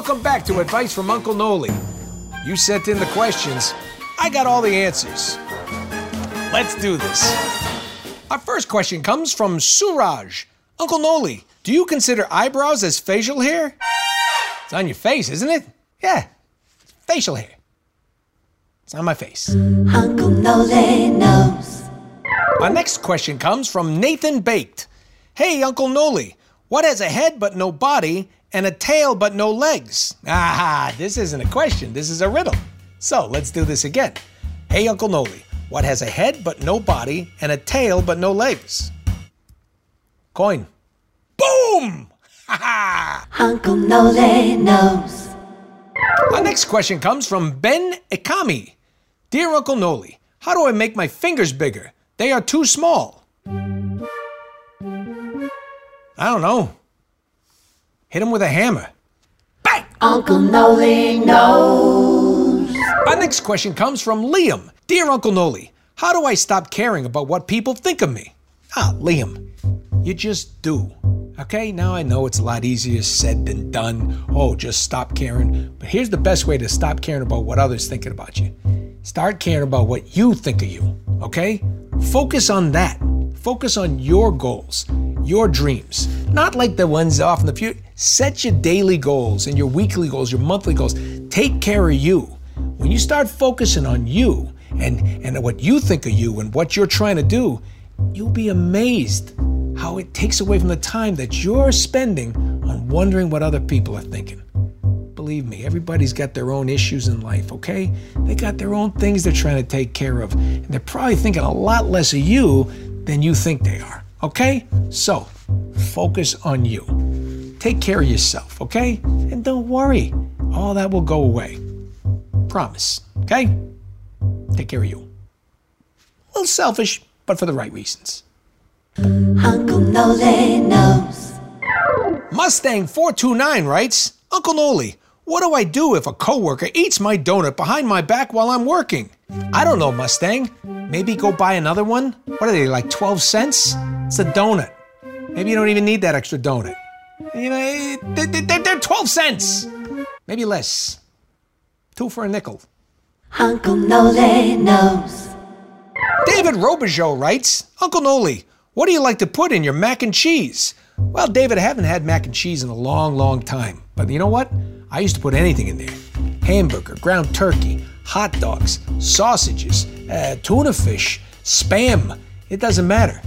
Welcome back to Advice from Uncle Noli. You sent in the questions, I got all the answers. Let's do this. Our first question comes from Suraj. Uncle Noli, do you consider eyebrows as facial hair? It's on your face, isn't it? Yeah, facial hair. It's on my face. Uncle Noli knows. Our next question comes from Nathan Baked. Hey, Uncle Noli, what has a head but no body and a tail but no legs? Ah, ha, this isn't a question, this is a riddle. So let's do this again. Hey, Uncle Noli, what has a head but no body and a tail but no legs? Coin. Boom! Ha ha! Uncle Noli knows. Our next question comes from Ben Ikami. Dear Uncle Noli, how do I make my fingers bigger? They are too small. I don't know. Hit him with a hammer. Bang! Uncle Noli knows. Our next question comes from Liam. Dear Uncle Noli, how do I stop caring about what people think of me? Ah, Liam, you just do. Okay, now I know it's a lot easier said than done. Oh, just stop caring. But here's the best way to stop caring about what others thinking about you. Start caring about what you think of you. Okay? Focus on that. Focus on your goals, your dreams, not like the ones off in the future. Set your daily goals and your weekly goals, your monthly goals. Take care of you. When you start focusing on you and, and what you think of you and what you're trying to do, you'll be amazed how it takes away from the time that you're spending on wondering what other people are thinking. Believe me, everybody's got their own issues in life, okay? They got their own things they're trying to take care of. And they're probably thinking a lot less of you than you think they are. Okay? So, focus on you. Take care of yourself, okay? And don't worry, all that will go away. Promise, okay? Take care of you. A little selfish, but for the right reasons. Uncle Noli knows. Mustang429 writes Uncle Noli, what do I do if a coworker eats my donut behind my back while I'm working? I don't know, Mustang. Maybe go buy another one? What are they, like 12 cents? It's a donut. Maybe you don't even need that extra donut. You know, they're, they're 12 cents. Maybe less. Two for a nickel. Uncle Noli knows. David Robigeau writes Uncle Noli, what do you like to put in your mac and cheese? Well, David, I haven't had mac and cheese in a long, long time. But you know what? I used to put anything in there hamburger, ground turkey, hot dogs, sausages, uh, tuna fish, spam. It doesn't matter.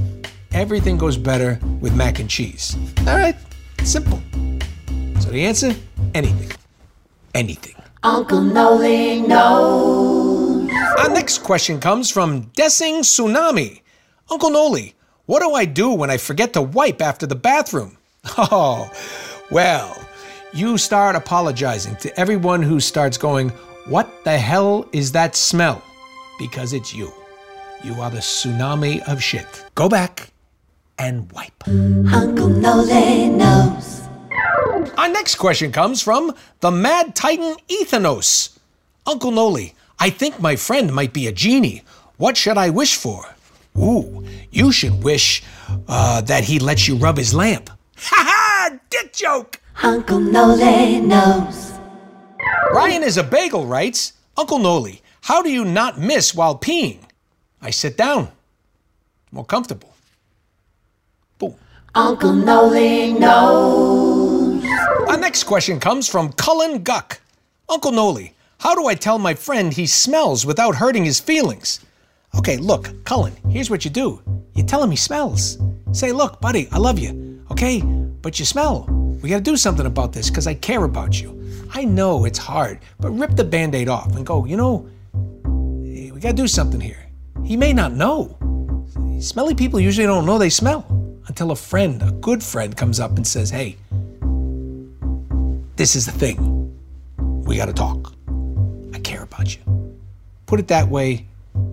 Everything goes better with mac and cheese. All right? Simple. So the answer? Anything. Anything. Uncle Noli knows. Our next question comes from Dessing Tsunami. Uncle Noli, what do I do when I forget to wipe after the bathroom? Oh, well, you start apologizing to everyone who starts going, What the hell is that smell? Because it's you. You are the tsunami of shit. Go back and wipe. Uncle Noli knows. Our next question comes from the Mad Titan Ethanos. Uncle Noli, I think my friend might be a genie. What should I wish for? Ooh, you should wish uh, that he lets you rub his lamp. Ha ha! Dick joke! Uncle Nole knows. Ryan is a bagel writes Uncle Noli, how do you not miss while peeing? I sit down. More comfortable. Boom. Uncle Nole knows. Our next question comes from Cullen Guck. Uncle Noli, how do I tell my friend he smells without hurting his feelings? Okay, look, Cullen, here's what you do. You tell him he smells. Say, look, buddy, I love you, okay? But you smell. We gotta do something about this because I care about you. I know it's hard, but rip the band aid off and go, you know, we gotta do something here. He may not know. Smelly people usually don't know they smell until a friend, a good friend, comes up and says, hey, this is the thing. We gotta talk. I care about you. Put it that way.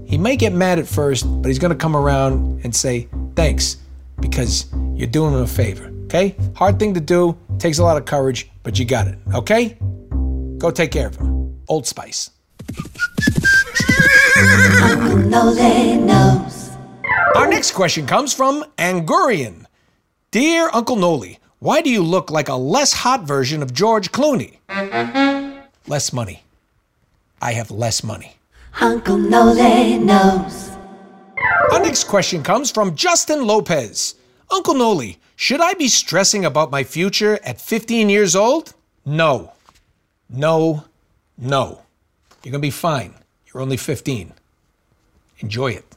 He may get mad at first, but he's gonna come around and say, thanks, because you're doing him a favor. Okay? Hard thing to do, takes a lot of courage, but you got it. Okay? Go take care of him. Old Spice. Uncle knows. Our next question comes from Angurian. Dear Uncle Noli, why do you look like a less hot version of George Clooney? Less money. I have less money. Uncle Nole knows. Our next question comes from Justin Lopez. Uncle Noli, should I be stressing about my future at 15 years old? No. No. No. You're going to be fine. You're only 15. Enjoy it.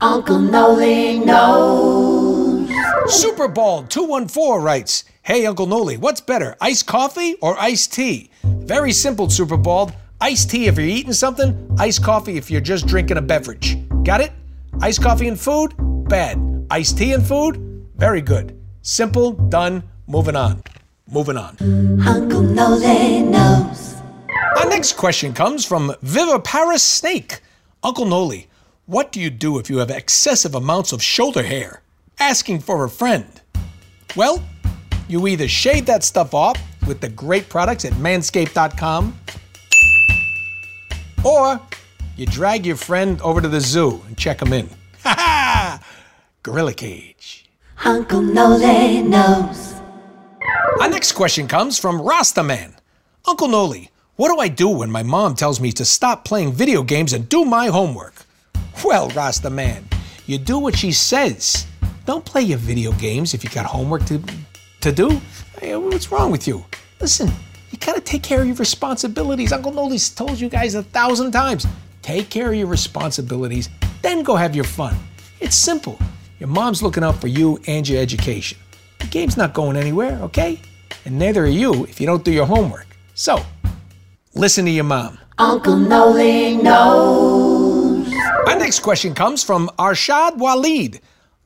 Uncle Nole knows. Super Ball 214 writes, Hey Uncle Noli, what's better, iced coffee or iced tea? Very simple, Super Ball. Iced tea if you're eating something, iced coffee if you're just drinking a beverage. Got it? Iced coffee and food? Bad. Iced tea and food? Very good. Simple, done, moving on. Moving on. Uncle Nole knows. Our next question comes from Viviparous Snake. Uncle Noli, what do you do if you have excessive amounts of shoulder hair? Asking for a friend. Well, you either shave that stuff off with the great products at manscaped.com, or you drag your friend over to the zoo and check him in. Ha ha! Gorilla Cage. Uncle Nole knows. Our next question comes from Rastaman. Uncle Noli, what do I do when my mom tells me to stop playing video games and do my homework? Well, Rastaman, you do what she says. Don't play your video games if you got homework to, to do. Hey, what's wrong with you? Listen, you gotta take care of your responsibilities. Uncle Noli's told you guys a thousand times. Take care of your responsibilities, then go have your fun. It's simple. Your mom's looking out for you and your education. The game's not going anywhere, okay? And neither are you if you don't do your homework. So, listen to your mom. Uncle Nole knows. Our next question comes from Arshad Walid.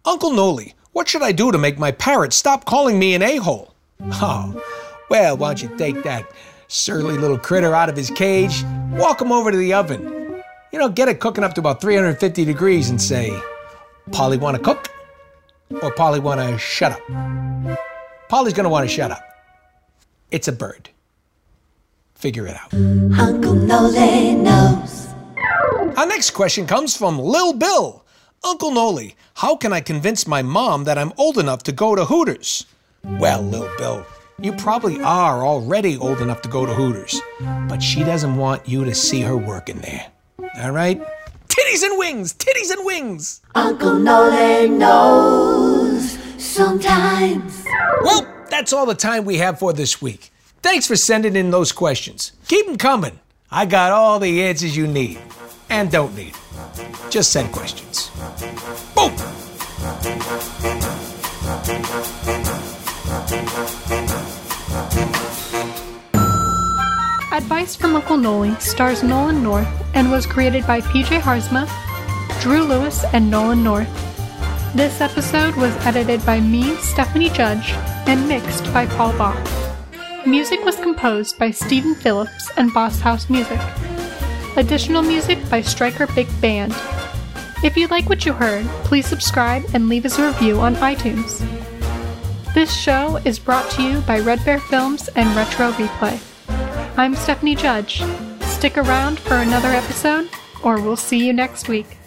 Uncle Noli, what should I do to make my parrot stop calling me an a-hole? Oh, well, why don't you take that surly little critter out of his cage, walk him over to the oven, you know, get it cooking up to about 350 degrees and say, Polly wanna cook? Or Polly wanna shut up? Polly's gonna wanna shut up. It's a bird. Figure it out. Uncle Nole knows. Our next question comes from Lil Bill. Uncle Noli, how can I convince my mom that I'm old enough to go to Hooters? Well, Lil Bill, you probably are already old enough to go to Hooters, but she doesn't want you to see her working there. All right? Titties and wings! Titties and wings! Uncle Nole knows. Sometimes. Well, that's all the time we have for this week. Thanks for sending in those questions. Keep them coming. I got all the answers you need and don't need. Just send questions. From Uncle Noli stars Nolan North and was created by PJ Haarsma, Drew Lewis, and Nolan North. This episode was edited by me, Stephanie Judge, and mixed by Paul Bach. Music was composed by Stephen Phillips and Boss House Music. Additional music by Striker Big Band. If you like what you heard, please subscribe and leave us a review on iTunes. This show is brought to you by Red Bear Films and Retro Replay. I'm Stephanie Judge. Stick around for another episode, or we'll see you next week.